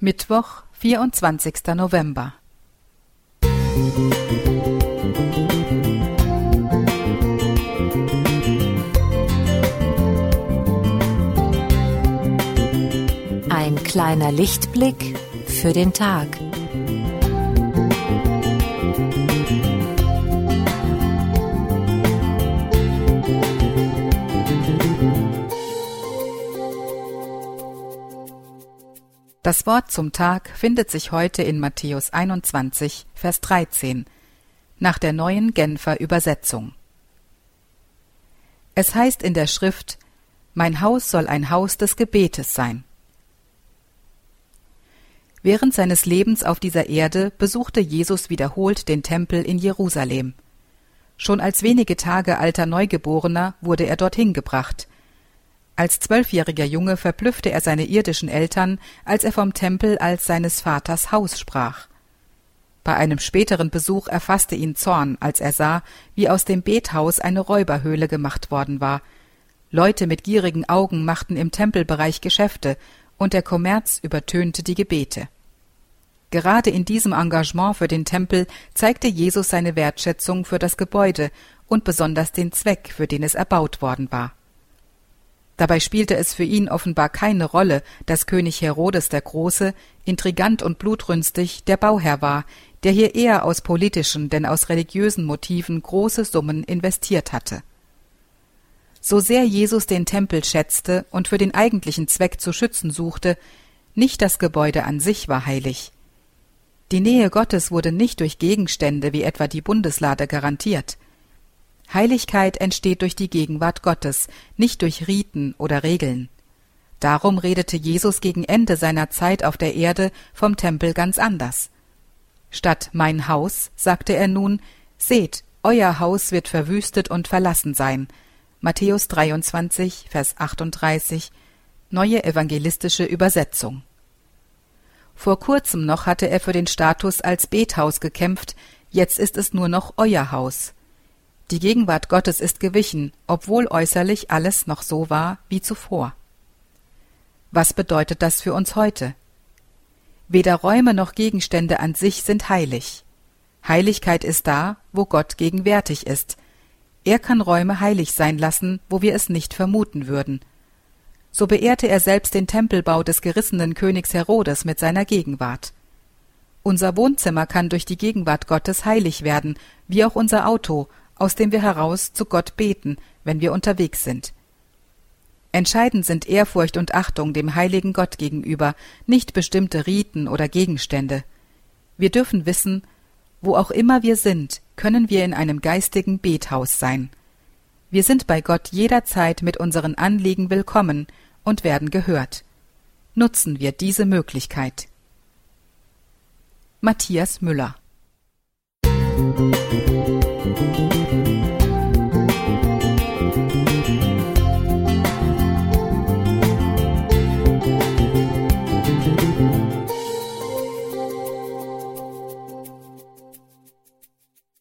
Mittwoch, vierundzwanzigster November. Ein kleiner Lichtblick für den Tag. Das Wort zum Tag findet sich heute in Matthäus 21, Vers 13, nach der neuen Genfer Übersetzung. Es heißt in der Schrift, Mein Haus soll ein Haus des Gebetes sein. Während seines Lebens auf dieser Erde besuchte Jesus wiederholt den Tempel in Jerusalem. Schon als wenige Tage alter Neugeborener wurde er dorthin gebracht. Als zwölfjähriger Junge verblüffte er seine irdischen Eltern, als er vom Tempel als seines Vaters Haus sprach. Bei einem späteren Besuch erfasste ihn Zorn, als er sah, wie aus dem Bethaus eine Räuberhöhle gemacht worden war. Leute mit gierigen Augen machten im Tempelbereich Geschäfte, und der Kommerz übertönte die Gebete. Gerade in diesem Engagement für den Tempel zeigte Jesus seine Wertschätzung für das Gebäude und besonders den Zweck, für den es erbaut worden war. Dabei spielte es für ihn offenbar keine Rolle, dass König Herodes der Große, intrigant und blutrünstig, der Bauherr war, der hier eher aus politischen denn aus religiösen Motiven große Summen investiert hatte. So sehr Jesus den Tempel schätzte und für den eigentlichen Zweck zu schützen suchte, nicht das Gebäude an sich war heilig. Die Nähe Gottes wurde nicht durch Gegenstände wie etwa die Bundeslade garantiert. Heiligkeit entsteht durch die Gegenwart Gottes, nicht durch Riten oder Regeln. Darum redete Jesus gegen Ende seiner Zeit auf der Erde vom Tempel ganz anders. Statt mein Haus, sagte er nun, seht, euer Haus wird verwüstet und verlassen sein. Matthäus 23, Vers 38, neue evangelistische Übersetzung. Vor kurzem noch hatte er für den Status als Bethaus gekämpft, jetzt ist es nur noch euer Haus. Die Gegenwart Gottes ist gewichen, obwohl äußerlich alles noch so war wie zuvor. Was bedeutet das für uns heute? Weder Räume noch Gegenstände an sich sind heilig. Heiligkeit ist da, wo Gott gegenwärtig ist. Er kann Räume heilig sein lassen, wo wir es nicht vermuten würden. So beehrte er selbst den Tempelbau des gerissenen Königs Herodes mit seiner Gegenwart. Unser Wohnzimmer kann durch die Gegenwart Gottes heilig werden, wie auch unser Auto, aus dem wir heraus zu Gott beten, wenn wir unterwegs sind. Entscheidend sind Ehrfurcht und Achtung dem heiligen Gott gegenüber, nicht bestimmte Riten oder Gegenstände. Wir dürfen wissen, wo auch immer wir sind, können wir in einem geistigen Bethaus sein. Wir sind bei Gott jederzeit mit unseren Anliegen willkommen und werden gehört. Nutzen wir diese Möglichkeit. Matthias Müller Musik Thank you.